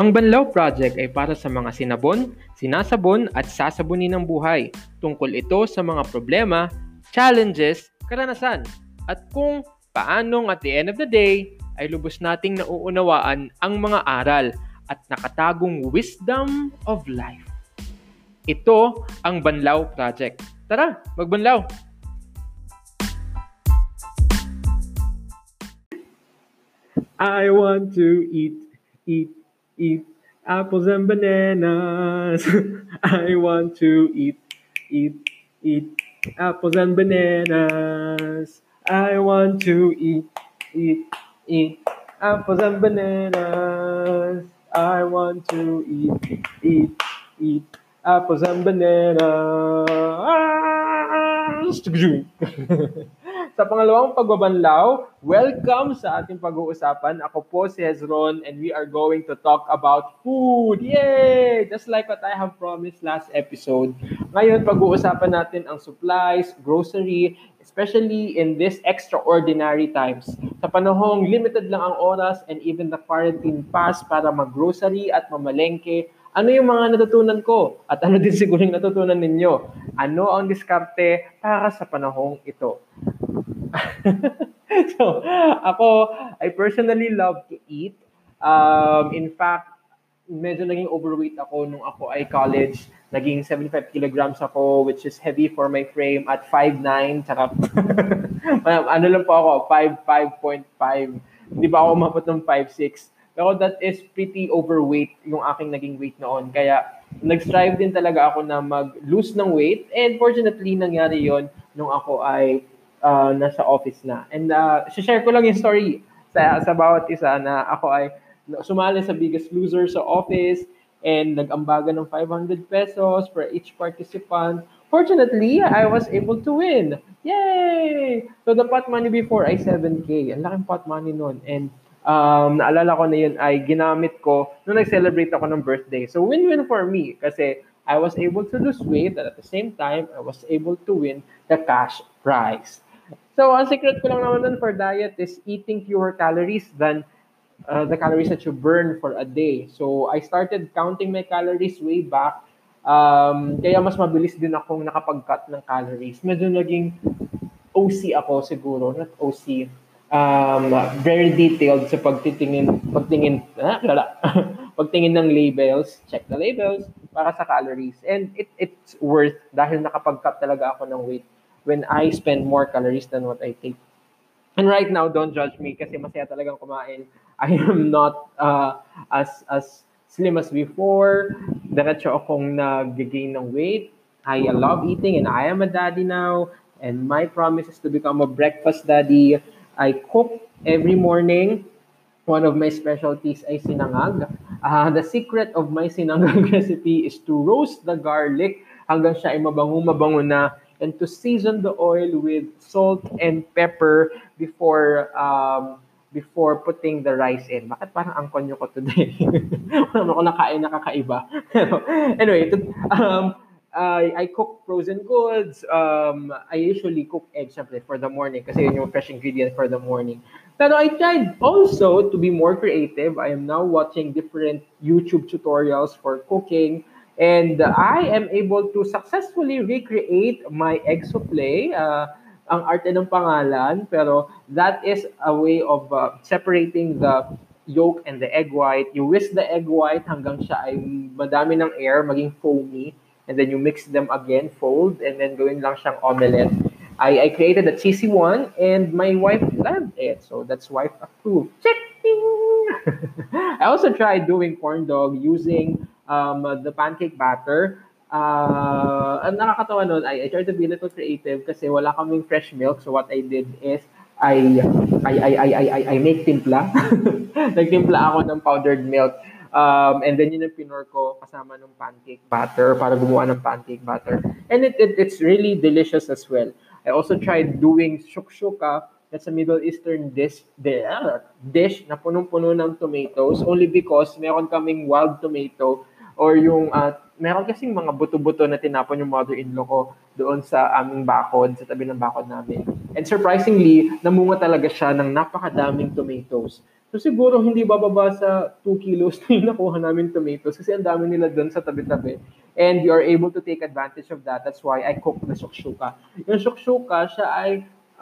Ang Banlaw Project ay para sa mga sinabon, sinasabon at sasabunin ng buhay. Tungkol ito sa mga problema, challenges, karanasan, at kung paanong at the end of the day ay lubos nating nauunawaan ang mga aral at nakatagong wisdom of life. Ito ang Banlaw Project. Tara, magbanlaw! I want to eat, eat, eat apples and bananas. I want to eat, eat, eat apples and bananas. I want to eat, eat, eat apples and bananas. I want to eat, eat, eat apples and bananas. Sa pangalawang pagbabanlaw, welcome sa ating pag-uusapan. Ako po si Hezron and we are going to talk about food. Yay! Just like what I have promised last episode. Ngayon, pag-uusapan natin ang supplies, grocery, especially in this extraordinary times. Sa panahong limited lang ang oras and even the quarantine pass para mag-grocery at mamalengke, ano yung mga natutunan ko? At ano din siguro yung natutunan ninyo? Ano ang diskarte para sa panahong ito? so, ako, I personally love to eat. Um, in fact, medyo naging overweight ako nung ako ay college. Naging 75 kilograms ako, which is heavy for my frame at 5'9". Tsaka, ano lang po ako, 5, 5.5. Hindi ba ako umabot ng 5'6". Pero that is pretty overweight yung aking naging weight noon. Kaya, nag-strive din talaga ako na mag-lose ng weight. And fortunately, nangyari yon nung ako ay uh, nasa office na. And uh, share ko lang yung story sa, sa bawat isa na ako ay sumali sa Biggest Loser sa office and nag-ambaga ng 500 pesos for each participant. Fortunately, I was able to win. Yay! So the pot money before ay 7K. Ang laking pot money noon. And um, naalala ko na yun ay ginamit ko nung nag-celebrate ako ng birthday. So win-win for me kasi I was able to lose weight and at the same time, I was able to win the cash prize. So, ang secret ko lang naman dun for diet is eating fewer calories than uh, the calories that you burn for a day. So, I started counting my calories way back. Um, kaya mas mabilis din akong nakapag-cut ng calories. Medyo naging OC ako siguro, not OC. Um, very detailed sa pagtitingin, pagtingin, ah, lala, pagtingin ng labels, check the labels para sa calories. And it, it's worth dahil nakapag-cut talaga ako ng weight when I spend more calories than what I take. And right now, don't judge me kasi masaya talagang kumain. I am not uh, as as slim as before. Diretso akong nag-gain ng weight. I love eating and I am a daddy now. And my promise is to become a breakfast daddy. I cook every morning. One of my specialties ay sinangag. Uh, the secret of my sinangag recipe is to roast the garlic hanggang siya ay mabango-mabango na and to season the oil with salt and pepper before um, before putting the rice in. Bakit parang ang konyo ko today? Wala ako nakain nakakaiba. anyway, to, um, I, I cook frozen goods. Um, I usually cook eggs syempre, for the morning kasi yun yung fresh ingredient for the morning. Pero I tried also to be more creative. I am now watching different YouTube tutorials for cooking. And I am able to successfully recreate my egg souffle. Uh, ang arte ng pangalan, pero that is a way of uh, separating the yolk and the egg white. You whisk the egg white hanggang siya ay madami ng air, maging foamy. And then you mix them again, fold, and then gawin lang siyang omelette. I, I created a cheesy one, and my wife loved it. So that's wife approved. Check! I also tried doing corn dog using um, the pancake batter. Uh, ang nakakatawa nun, I, I tried to be a little creative kasi wala kaming fresh milk. So what I did is, I, I, I, I, I, I, make timpla. Nagtimpla ako ng powdered milk. Um, and then yun yung pinor ko kasama ng pancake batter para gumawa ng pancake batter. And it, it it's really delicious as well. I also tried doing shukshuka. That's a Middle Eastern dish, dish na punong-puno ng tomatoes only because meron kaming wild tomato or yung uh, meron kasing mga buto-buto na tinapon yung mother-in-law ko doon sa aming bakod, sa tabi ng bakod namin. And surprisingly, namunga talaga siya ng napakadaming tomatoes. So siguro hindi bababa sa 2 kilos na yung nakuha namin tomatoes kasi ang dami nila doon sa tabi-tabi. And you are able to take advantage of that. That's why I cook the shakshuka. Yung shakshuka, siya ay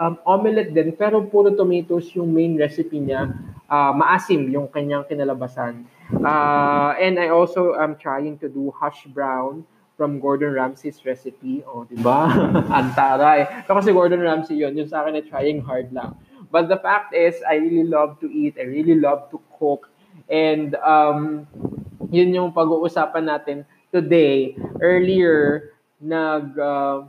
um, omelette din, pero puro tomatoes yung main recipe niya. Uh, maasim yung kanyang kinalabasan. Uh, and I also am trying to do hash brown from Gordon Ramsay's recipe. O, oh, di ba? Antara eh. Pero kasi Gordon Ramsay yun. Yung sa akin ay trying hard lang. But the fact is, I really love to eat. I really love to cook. And um, yun yung pag-uusapan natin today. Earlier, nag uh,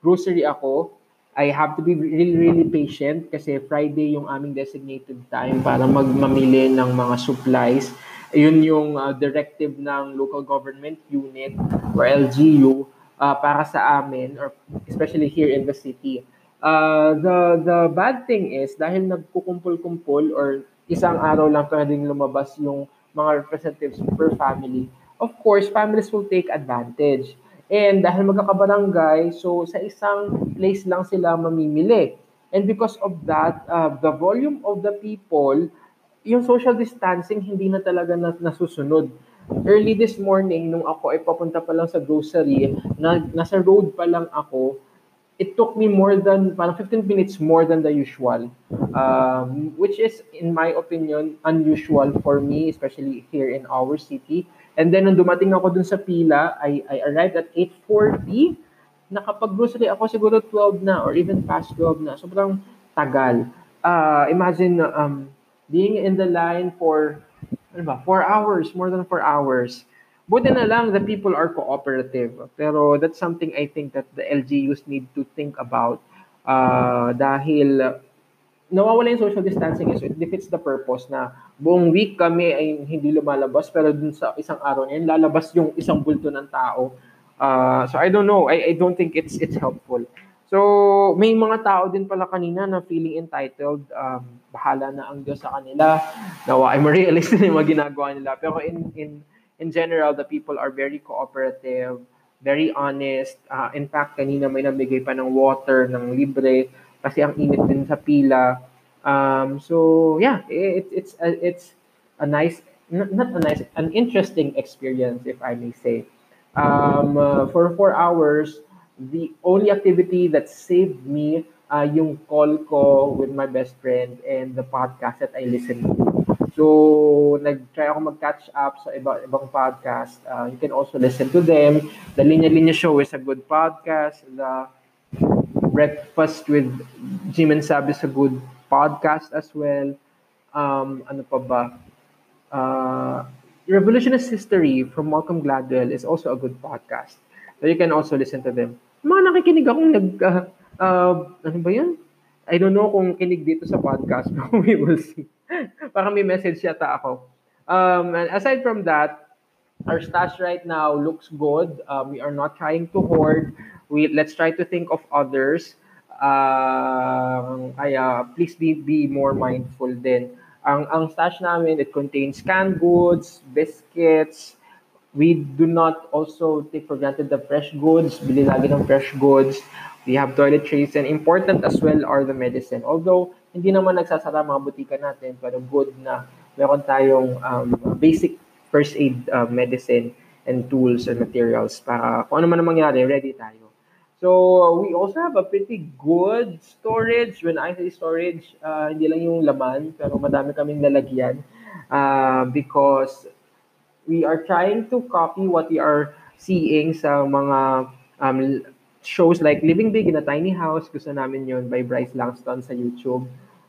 grocery ako. I have to be really, really patient kasi Friday yung aming designated time para magmamili ng mga supplies. Yun yung uh, directive ng local government unit or LGU uh, para sa amin or especially here in the city. Uh, the the bad thing is dahil nagkukumpul-kumpul or isang araw lang pwedeng lumabas yung mga representatives per family, of course, families will take advantage. And dahil magkakabarangay, so sa isang place lang sila mamimili. And because of that, uh, the volume of the people, yung social distancing hindi na talaga na, nasusunod. Early this morning, nung ako ay papunta pa lang sa grocery, na, nasa road pa lang ako, it took me more than parang 15 minutes more than the usual. Um, which is in my opinion unusual for me especially here in our city. And then nung dumating ako dun sa pila I, I arrived at 8.40 nakapag-grocery ako siguro 12 na or even past 12 na. Sobrang tagal. Uh, imagine um, being in the line for ano ba, 4 hours more than 4 hours Buti na lang the people are cooperative. Pero that's something I think that the LGUs need to think about uh, dahil nawawala yung social distancing so it defeats the purpose na buong week kami ay hindi lumalabas pero dun sa isang araw na lalabas yung isang bulto ng tao. Uh, so I don't know. I, I don't think it's it's helpful. So may mga tao din pala kanina na feeling entitled. Um, bahala na ang Diyos sa kanila. Nawa, I'm realist na yung mga ginagawa nila. Pero in, in in general, the people are very cooperative, very honest. Uh, in fact, kanina may nabigay pa ng water, ng libre, kasi ang init din sa pila. Um, so, yeah, it, it's, a, it's a nice, not, a nice, an interesting experience, if I may say. Um, uh, for four hours, the only activity that saved me uh, yung call ko with my best friend and the podcast that I listen to. So, nag-try ako mag-catch up sa iba, ibang podcast. Uh, you can also listen to them. The Linya Linya Show is a good podcast. The Breakfast with Jim and Sab is a good podcast as well. Um, ano pa ba? Uh, Revolutionist History from Malcolm Gladwell is also a good podcast. So you can also listen to them. Mga nakikinig akong nag... Uh, uh, ano ba yun? I don't know kung kinig dito sa podcast, but we will see. Parang may message yata ako. Um, and aside from that, our stash right now looks good. Um, we are not trying to hoard. We let's try to think of others. Uh, kaya please be be more mindful din. Ang ang stash namin it contains canned goods, biscuits. We do not also take for granted the fresh goods. Bili lagi ng fresh goods. We have toiletries and important as well are the medicine. Although hindi naman nagsasara mga butika natin, pero good na meron tayong um, basic first aid uh, medicine and tools and materials para kung ano man ang mangyari, ready tayo. So, we also have a pretty good storage. When I say storage, uh, hindi lang yung laman, pero madami kaming lalagyan uh, because we are trying to copy what we are seeing sa mga um, shows like Living Big in a Tiny House. Gusto namin yon by Bryce Langston sa YouTube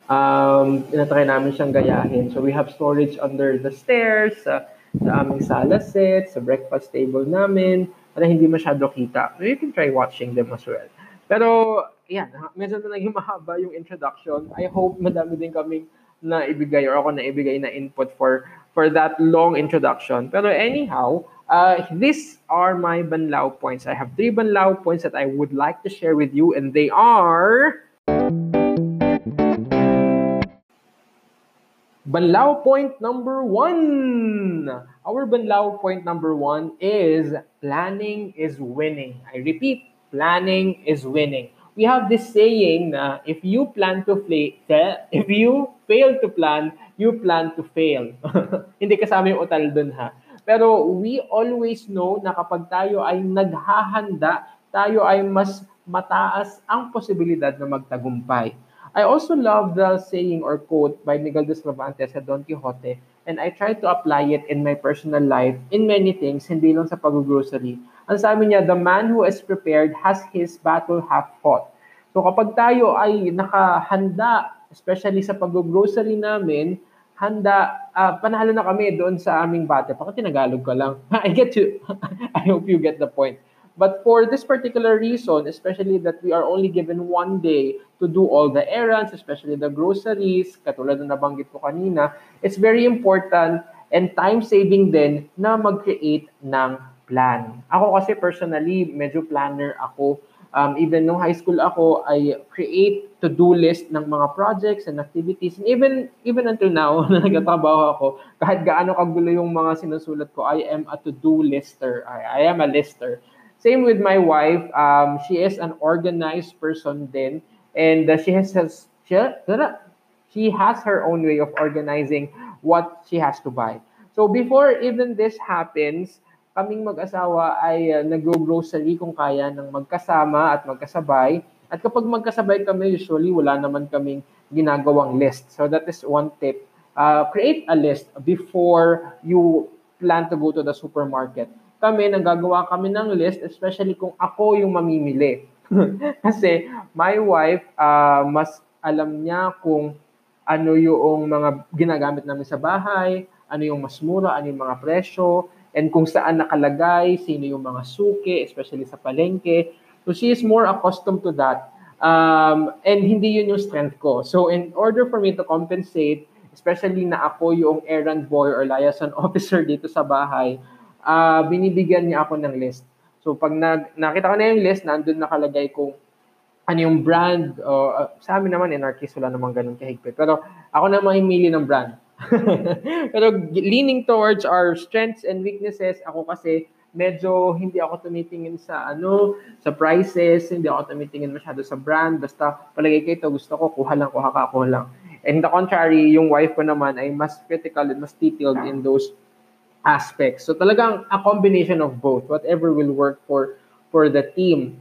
um, inatry namin siyang gayahin. So we have storage under the stairs, sa, sa aming sala set, sa breakfast table namin, para hindi masyado kita. You can try watching them as well. Pero, yan, medyo na naging mahaba yung introduction. I hope madami din kaming na ibigay or ako na ibigay na input for for that long introduction. Pero anyhow, uh, these are my banlaw points. I have three banlaw points that I would like to share with you and they are... Banlao point number one. Our Banlao point number one is planning is winning. I repeat, planning is winning. we have this saying na if you plan to fail, if you fail to plan, you plan to fail. Hindi kasama yung utal dun ha. Pero we always know na kapag tayo ay naghahanda, tayo ay mas mataas ang posibilidad na magtagumpay. I also love the saying or quote by Miguel de Cervantes sa Don Quixote and I try to apply it in my personal life in many things, hindi lang sa pag-grocery. Ang sabi niya, the man who is prepared has his battle half fought. So kapag tayo ay nakahanda, especially sa pag-grocery namin, handa, uh, panalo na kami doon sa aming battle. Bakit tinagalog ko lang? I get you. I hope you get the point. But for this particular reason, especially that we are only given one day to do all the errands, especially the groceries, katulad na nabanggit ko kanina, it's very important and time-saving din na mag-create ng plan. Ako kasi personally, medyo planner ako. Um, even nung high school ako, I create to-do list ng mga projects and activities. And even even until now, na nagtatrabaho ako, kahit gaano kagulo yung mga sinusulat ko, I am a to-do lister. I, I am a lister. Same with my wife. Um, she is an organized person then, and uh, she has, has she, she has her own way of organizing what she has to buy. So before even this happens, kaming mag-asawa ay uh, nag-grocery kung kaya ng magkasama at magkasabay. At kapag magkasabay kami, usually wala naman kaming ginagawang list. So that is one tip. Uh, create a list before you plan to go to the supermarket kami, nagagawa kami ng list, especially kung ako yung mamimili. Kasi my wife, uh, mas alam niya kung ano yung mga ginagamit namin sa bahay, ano yung mas mura, ano yung mga presyo, and kung saan nakalagay, sino yung mga suki, especially sa palengke. So she is more accustomed to that. Um, and hindi yun yung strength ko. So in order for me to compensate, especially na ako yung errand boy or liaison officer dito sa bahay, uh, binibigyan niya ako ng list. So pag nag, nakita ko na yung list, nandun nakalagay kung ano yung brand. Uh, sa amin naman, in our case, wala namang ganun kahigpit. Pero ako na mahimili ng brand. Pero leaning towards our strengths and weaknesses, ako kasi medyo hindi ako tumitingin sa ano, sa prices, hindi ako tumitingin masyado sa brand. Basta palagay kayo ito, gusto ko, kuha lang, kuha ka, kuha lang. And the contrary, yung wife ko naman ay mas critical and mas detailed in those aspects. So talagang a combination of both, whatever will work for for the team.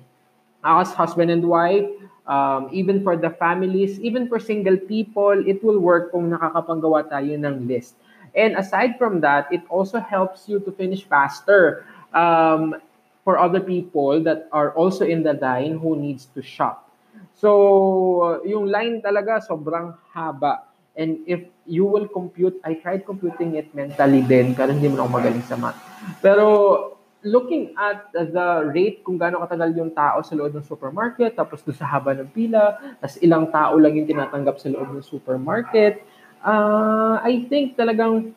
As husband and wife, um, even for the families, even for single people, it will work kung nakakapanggawa tayo ng list. And aside from that, it also helps you to finish faster um, for other people that are also in the line who needs to shop. So, yung line talaga sobrang haba. And if you will compute, I tried computing it mentally din, pero hindi mo ako magaling sa math. Pero looking at the rate kung gaano katagal yung tao sa loob ng supermarket, tapos doon sa haba ng pila, tapos ilang tao lang yung tinatanggap sa loob ng supermarket, uh, I think talagang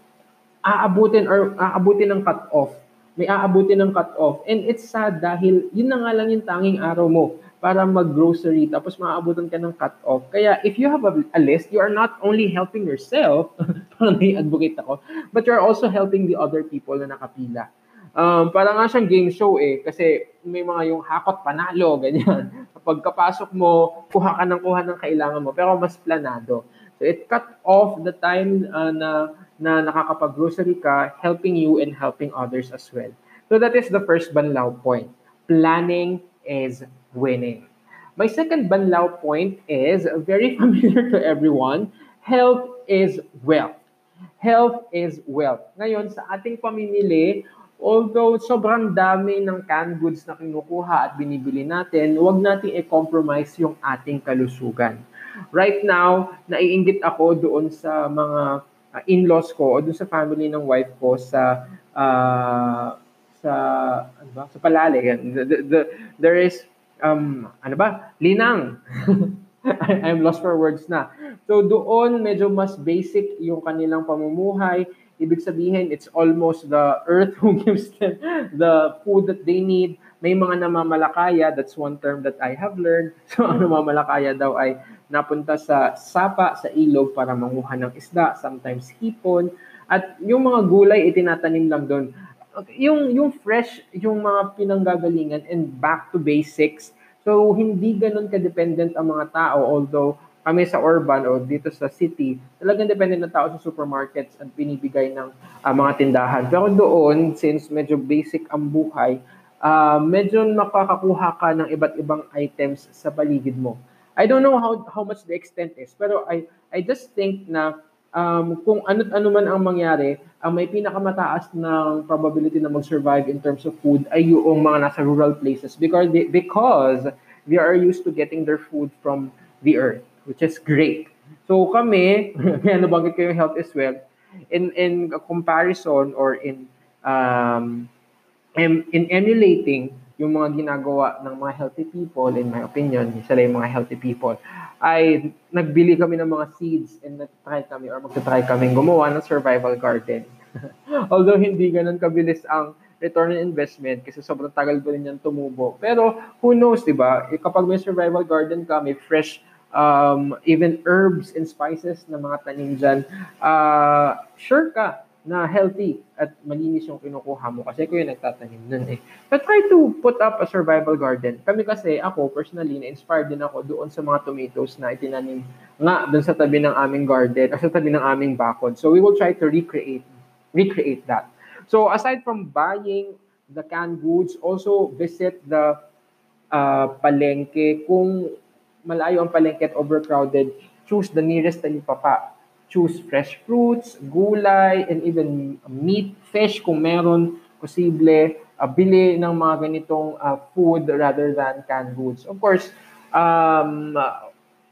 aabutin or aabutin ng cut-off. May aabutin ng cut-off. And it's sad dahil yun na nga lang yung tanging araw mo para mag-grocery tapos maaabutan ka ng cut-off. Kaya if you have a, a list, you are not only helping yourself, parang advocate ako, but you're also helping the other people na nakapila. Um, parang nga siyang game show eh, kasi may mga yung hakot panalo, ganyan. Kapag kapasok mo, kuha ka ng kuha ng kailangan mo, pero mas planado. So it cut off the time uh, na, na nakakapag-grocery ka, helping you and helping others as well. So that is the first banlaw point. Planning is winning. My second banlaw point is very familiar to everyone. Health is wealth. Health is wealth. Ngayon, sa ating pamimili, although sobrang dami ng canned goods na kinukuha at binibili natin, huwag nating i-compromise yung ating kalusugan. Right now, naiinggit ako doon sa mga uh, in-laws ko o doon sa family ng wife ko sa uh, sa ano ba? sa Palale. The, the, the, there is um, ano ba? Linang. I'm lost for words na. So doon medyo mas basic yung kanilang pamumuhay. Ibig sabihin, it's almost the earth who gives them the food that they need. May mga namamalakaya, that's one term that I have learned. So ang namamalakaya daw ay napunta sa sapa, sa ilog para manguha ng isda, sometimes hipon. At yung mga gulay, itinatanim lang doon yung yung fresh yung mga pinanggagalingan and back to basics So, hindi ganun ka-dependent ang mga tao, although kami sa urban o dito sa city, talagang dependent ng tao sa supermarkets at binibigay ng uh, mga tindahan. Pero doon, since medyo basic ang buhay, uh, medyo makakakuha ka ng iba't ibang items sa paligid mo. I don't know how how much the extent is, pero I I just think na um, kung ano ano man ang mangyari, ang may pinakamataas ng probability na mag-survive in terms of food ay yung mga nasa rural places because they, because they are used to getting their food from the earth, which is great. So kami, kaya nabanggit ko yung health is wealth, in in comparison or in um, in, in emulating yung mga ginagawa ng mga healthy people, in my opinion, sila yung mga healthy people, ay nagbili kami ng mga seeds and nag-try kami or mag-try kami gumawa ng survival garden. Although hindi ganun kabilis ang return on investment kasi sobrang tagal pa rin yan tumubo. Pero who knows, di ba? Eh, kapag may survival garden ka, may fresh um, even herbs and spices na mga tanim dyan, uh, sure ka na healthy at malinis yung kinukuha mo kasi ko yung nagtatanim nun eh. But try to put up a survival garden. Kami kasi, ako personally, na-inspired din ako doon sa mga tomatoes na itinanim nga doon sa tabi ng aming garden or sa tabi ng aming bakod. So we will try to recreate recreate that. So aside from buying the canned goods, also visit the uh, palengke. Kung malayo ang palengke overcrowded, choose the nearest talipapa choose fresh fruits, gulay, and even meat, fish kung meron, posible, uh, bili ng mga ganitong uh, food rather than canned goods. Of course, um,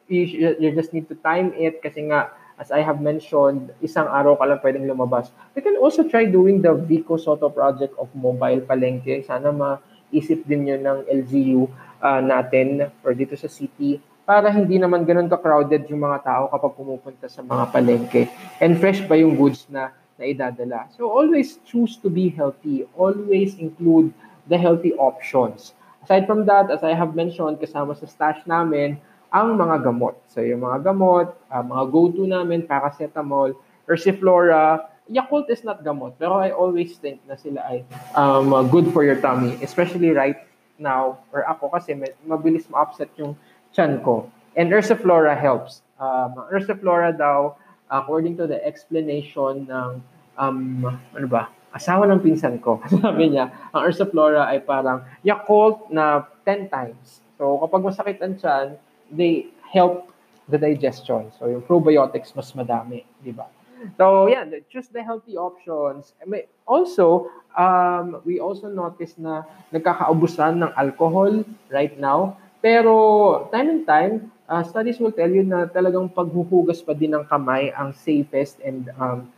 you, you just need to time it kasi nga, as I have mentioned, isang araw ka lang pwedeng lumabas. You can also try doing the Vico Soto project of mobile palengke. Sana maisip din yun ng LGU uh, natin or dito sa city para hindi naman ganun ka-crowded yung mga tao kapag pumupunta sa mga palengke. And fresh pa yung goods na, na idadala. So always choose to be healthy. Always include the healthy options. Aside from that, as I have mentioned, kasama sa stash namin, ang mga gamot. So yung mga gamot, uh, mga go-to namin, paracetamol, Ursiflora, Yakult is not gamot, pero I always think na sila ay um, good for your tummy, especially right now, or ako kasi mabilis ma-upset yung chan ko. And Ursiflora helps. Um, Ursiflora daw, according to the explanation ng, um, ano ba, asawa ng pinsan ko. Sabi niya, ang Ursiflora ay parang Yakult na 10 times. So, kapag masakit ang chan, they help the digestion. So, yung probiotics mas madami, di ba? So, yeah, choose the healthy options. Also, um, we also notice na nagkakaubusan ng alcohol right now. Pero time and time, uh, studies will tell you na talagang paghuhugas pa din ng kamay ang safest and um,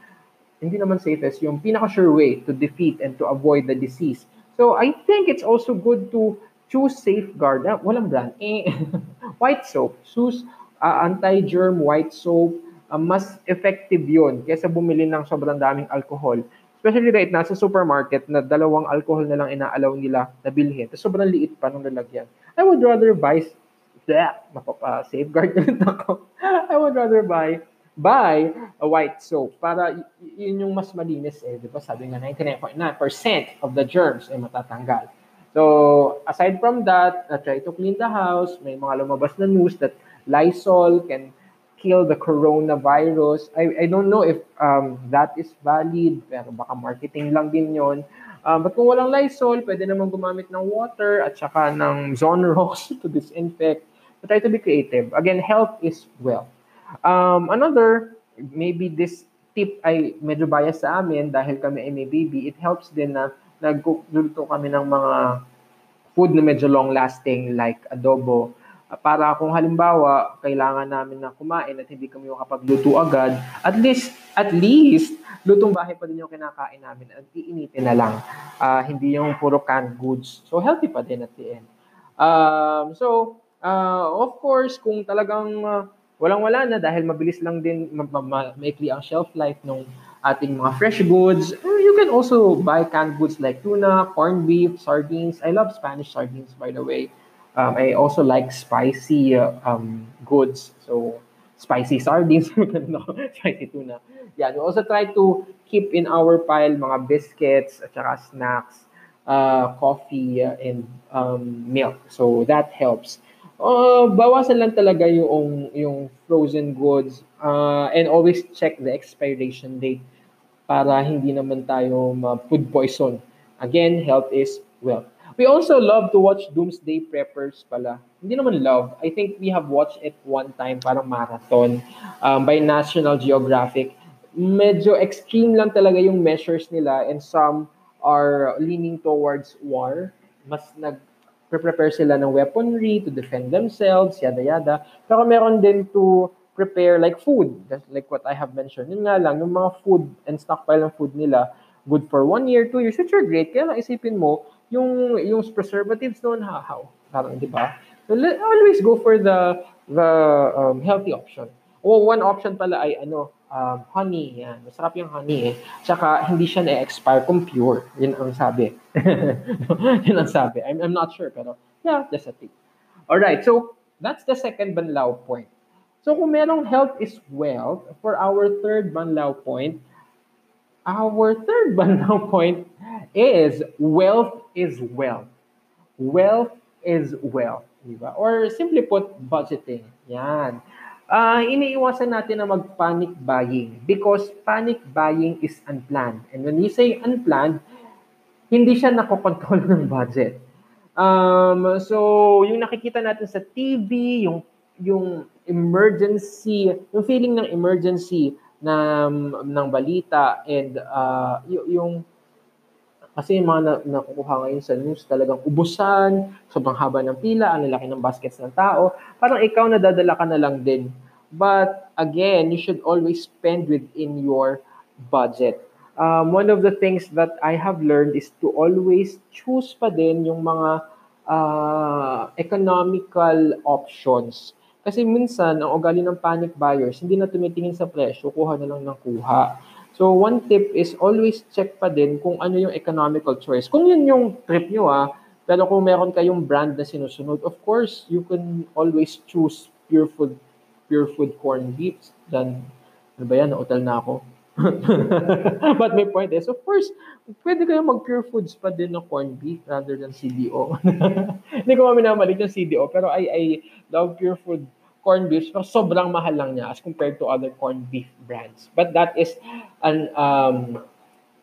hindi naman safest, yung pinaka-sure way to defeat and to avoid the disease. So I think it's also good to choose safeguard. Ah, walang brand. Eh, white soap. Choose uh, anti-germ white soap. Uh, mas effective yun kaysa bumili ng sobrang daming alcohol. Especially right now sa supermarket na dalawang alcohol na lang inaalaw nila na bilhin. Tapos sobrang liit pa ng lalagyan. I would rather buy that mapapa safeguard ulit ako. I would rather buy buy a white soap para yun yung mas malinis eh, 'di ba? Sabi nga 99.9% of the germs ay matatanggal. So, aside from that, uh, try to clean the house. May mga lumabas na news that Lysol can kill the coronavirus. I, I don't know if um, that is valid, pero baka marketing lang din yon. Um, but kung walang Lysol, pwede naman gumamit ng water at saka ng Zonrox to disinfect. But try to be creative. Again, health is wealth. Um, another, maybe this tip ay medyo bias sa amin dahil kami ay may baby, it helps din na nagluluto kami ng mga food na medyo long-lasting like adobo, para kung halimbawa kailangan namin na kumain at hindi kami makapagluto agad, at least at least lutong bahay pa din yung kinakain namin at iinitin na lang. Uh, hindi yung puro canned goods. So healthy pa din at the end. Um, so uh, of course, kung talagang uh, walang-wala na dahil mabilis lang din ma- ma- maikli ang shelf life ng ating mga fresh goods, you can also buy canned goods like tuna, corned beef, sardines. I love Spanish sardines by the way. Um, I also like spicy uh, um, goods. So, spicy sardines, spicy tuna. Yeah, we also try to keep in our pile mga biscuits at saka snacks. uh, coffee and um, milk. So that helps. Uh, bawasan lang talaga yung yung frozen goods uh, and always check the expiration date para hindi naman tayo ma-food poison. Again, health is wealth. We also love to watch Doomsday Preppers pala. Hindi naman love. I think we have watched it one time, parang marathon, um, by National Geographic. Medyo extreme lang talaga yung measures nila and some are leaning towards war. Mas nag prepare sila ng weaponry to defend themselves, yada yada. Pero meron din to prepare like food, like what I have mentioned. Yun nga lang, yung mga food and stockpile ng food nila, good for one year, two years, which are great. Kaya lang isipin mo, yung, yung preservatives noon, how? Parang, di ba? So, let, always go for the the um, healthy option. O, one option pala ay ano, um, honey. Yan. Masarap yung honey eh. Tsaka, hindi siya na-expire kung pure. Yun ang sabi. yun ang sabi. I'm, I'm not sure, pero yeah, that's a tip. Alright, so that's the second banlaw point. So kung merong health is wealth, for our third banlaw point, our third banlaw point is wealth is wealth. Wealth is wealth. Diba? Or simply put, budgeting. Yan uh, iniiwasan natin na mag-panic buying because panic buying is unplanned. And when we say unplanned, hindi siya nakokontrol ng budget. Um, so, yung nakikita natin sa TV, yung yung emergency, yung feeling ng emergency ng ng balita and uh, yung kasi yung mga na, nakukuha ngayon sa news talagang ubusan, sobrang haba ng pila, ang lalaki ng baskets ng tao. Parang ikaw nadadala ka na lang din. But again, you should always spend within your budget. Um, one of the things that I have learned is to always choose pa din yung mga uh, economical options. Kasi minsan, ang ugali ng panic buyers, hindi na tumitingin sa presyo, kuha na lang ng kuha. So, one tip is always check pa din kung ano yung economical choice. Kung yun yung trip nyo ah, pero kung meron kayong brand na sinusunod, of course, you can always choose pure food, pure food corn beef. Then, ano ba yan? Nautal na ako. But my point is, of course, pwede kayo mag-pure foods pa din ng corn beef rather than CDO. Hindi ko maminamalit yung CDO, pero I, I love pure food corn beef, pero sobrang mahal lang niya as compared to other corn beef brands. But that is an um,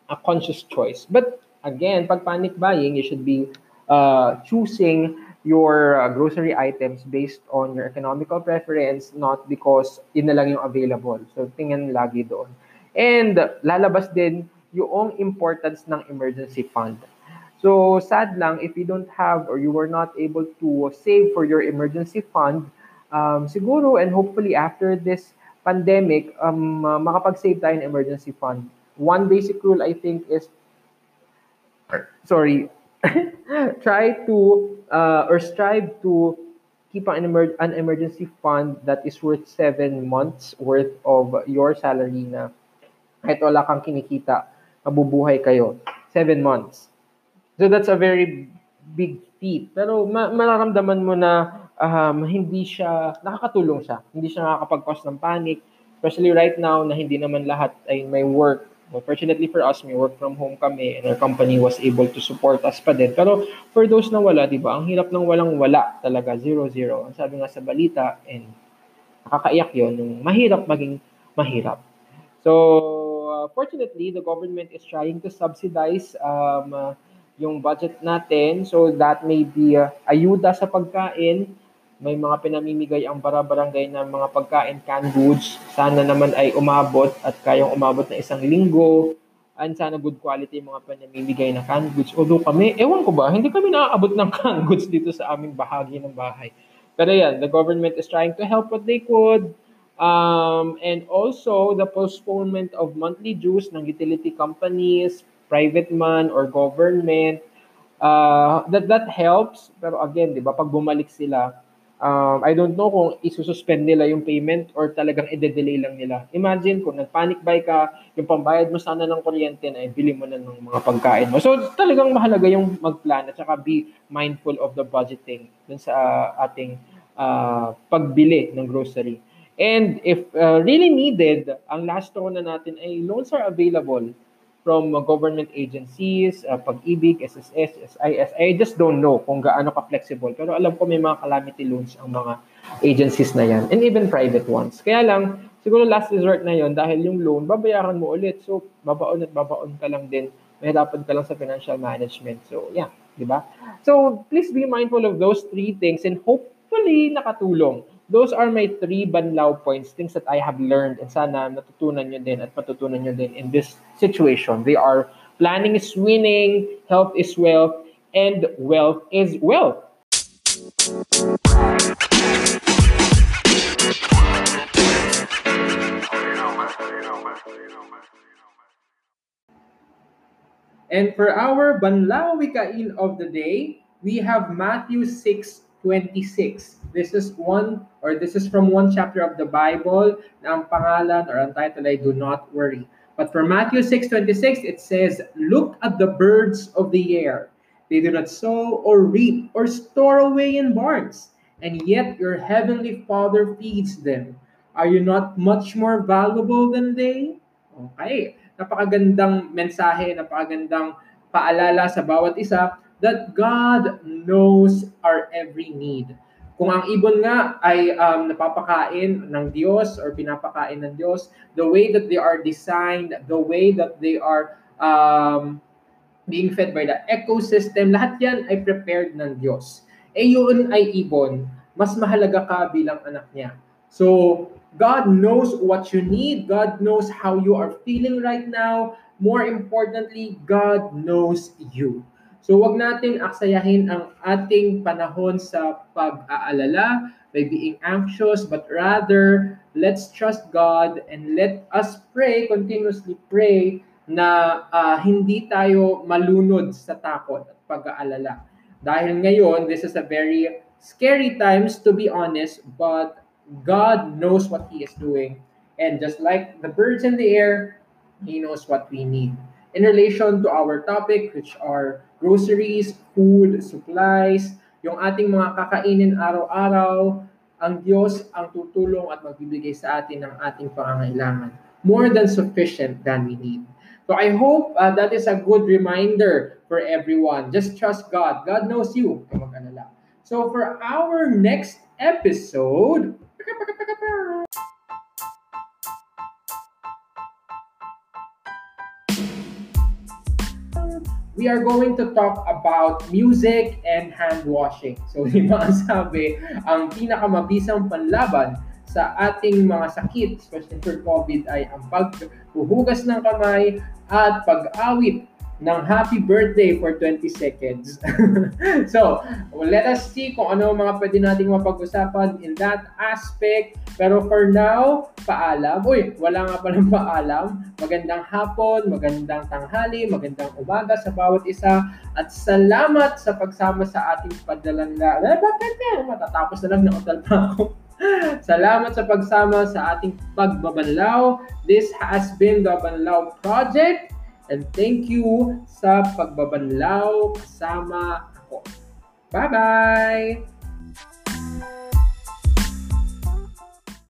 a conscious choice. But again, pag panic buying, you should be uh, choosing your uh, grocery items based on your economical preference, not because yun na lang yung available. So, tingnan lagi doon. And lalabas din yung importance ng emergency fund. So, sad lang if you don't have or you were not able to save for your emergency fund, um, siguro and hopefully after this pandemic, um, uh, makapag-save tayo ng emergency fund. One basic rule I think is, sorry, try to uh, or strive to keep an, emer- an emergency fund that is worth seven months worth of your salary na kahit wala kang kinikita, mabubuhay kayo. Seven months. So that's a very big feat. Pero ma- mararamdaman mo na um, hindi siya, nakakatulong siya. Hindi siya nakakapag-cause ng panic. Especially right now na hindi naman lahat ay may work. Well, fortunately for us, may work from home kami and our company was able to support us pa din. Pero for those na wala, di ba, ang hirap ng walang wala talaga, zero-zero. Ang sabi nga sa balita, and nakakaiyak yon yung mahirap maging mahirap. So, fortunately, the government is trying to subsidize um, uh, yung budget natin. So, that may be uh, ayuda sa pagkain, may mga pinamimigay ang bara-barangay ng mga pagkain, canned goods. Sana naman ay umabot at kayang umabot na isang linggo. And sana good quality yung mga pinamimigay na canned goods. Although kami, ewan ko ba, hindi kami naaabot ng canned goods dito sa aming bahagi ng bahay. Pero yan, the government is trying to help what they could. Um, and also, the postponement of monthly dues ng utility companies, private man, or government. Uh, that that helps. Pero again, di ba, pag bumalik sila, um, I don't know kung isususpend nila yung payment or talagang i-delay lang nila. Imagine kung nag-panic buy ka, yung pambayad mo sana ng kuryente na bili mo na ng mga pagkain mo. So talagang mahalaga yung mag-plan at saka be mindful of the budgeting dun sa uh, ating uh, pagbili ng grocery. And if uh, really needed, ang last straw na natin ay loans are available. from uh, government agencies, uh, Pag-ibig, SSS, SIS. I just don't know kung gaano ka-flexible. Pero alam ko may mga calamity loans ang mga agencies na yan. And even private ones. Kaya lang, siguro last resort na yon dahil yung loan, babayaran mo ulit. So, babaon at babaon ka lang din. Mahirapan ka lang sa financial management. So, yeah. Di ba? So, please be mindful of those three things and hopefully nakatulong those are my three banlaw points, things that I have learned and sana natutunan nyo din at matutunan nyo din in this situation. They are planning is winning, health is wealth, and wealth is wealth. And for our Banlaw Wikain of the day, we have Matthew 6, 26. This is one, or this is from one chapter of the Bible na ang pangalan or ang title ay Do Not Worry. But for Matthew 6.26, it says, Look at the birds of the air. They do not sow or reap or store away in barns, and yet your heavenly Father feeds them. Are you not much more valuable than they? Okay. Napakagandang mensahe, napakagandang paalala sa bawat isa that God knows our every need. Kung ang ibon nga ay um, napapakain ng Diyos or pinapakain ng Diyos, the way that they are designed, the way that they are um, being fed by the ecosystem, lahat yan ay prepared ng Diyos. Eh yun ay ibon, mas mahalaga ka bilang anak niya. So, God knows what you need. God knows how you are feeling right now. More importantly, God knows you. So wag natin aksayahin ang ating panahon sa pag-aalala, by being anxious, but rather let's trust God and let us pray, continuously pray na uh, hindi tayo malunod sa takot at pag-aalala. Dahil ngayon, this is a very scary times to be honest, but God knows what He is doing. And just like the birds in the air, He knows what we need. In relation to our topic, which are groceries, food, supplies, yung ating mga kakainin araw-araw, ang Diyos ang tutulong at magbibigay sa atin ng ating pangangailangan. More than sufficient than we need. So I hope uh, that is a good reminder for everyone. Just trust God. God knows you. So for our next episode, we are going to talk about music and hand washing. So, di ba sabi, ang pinakamabisang panlaban sa ating mga sakit, especially for COVID, ay ang paghuhugas ng kamay at pag-awit ng happy birthday for 20 seconds. so, well, let us see kung ano mga pwede nating mapag-usapan in that aspect. Pero for now, paalam. Uy, wala nga palang paalam. Magandang hapon, magandang tanghali, magandang umaga sa bawat isa. At salamat sa pagsama sa ating padalang na... Matatapos na lang na utal pa ako. Salamat sa pagsama sa ating pagbabanlaw. This has been the Banlaw Project. And thank you sa pagbabanlaw kasama ako. Bye-bye!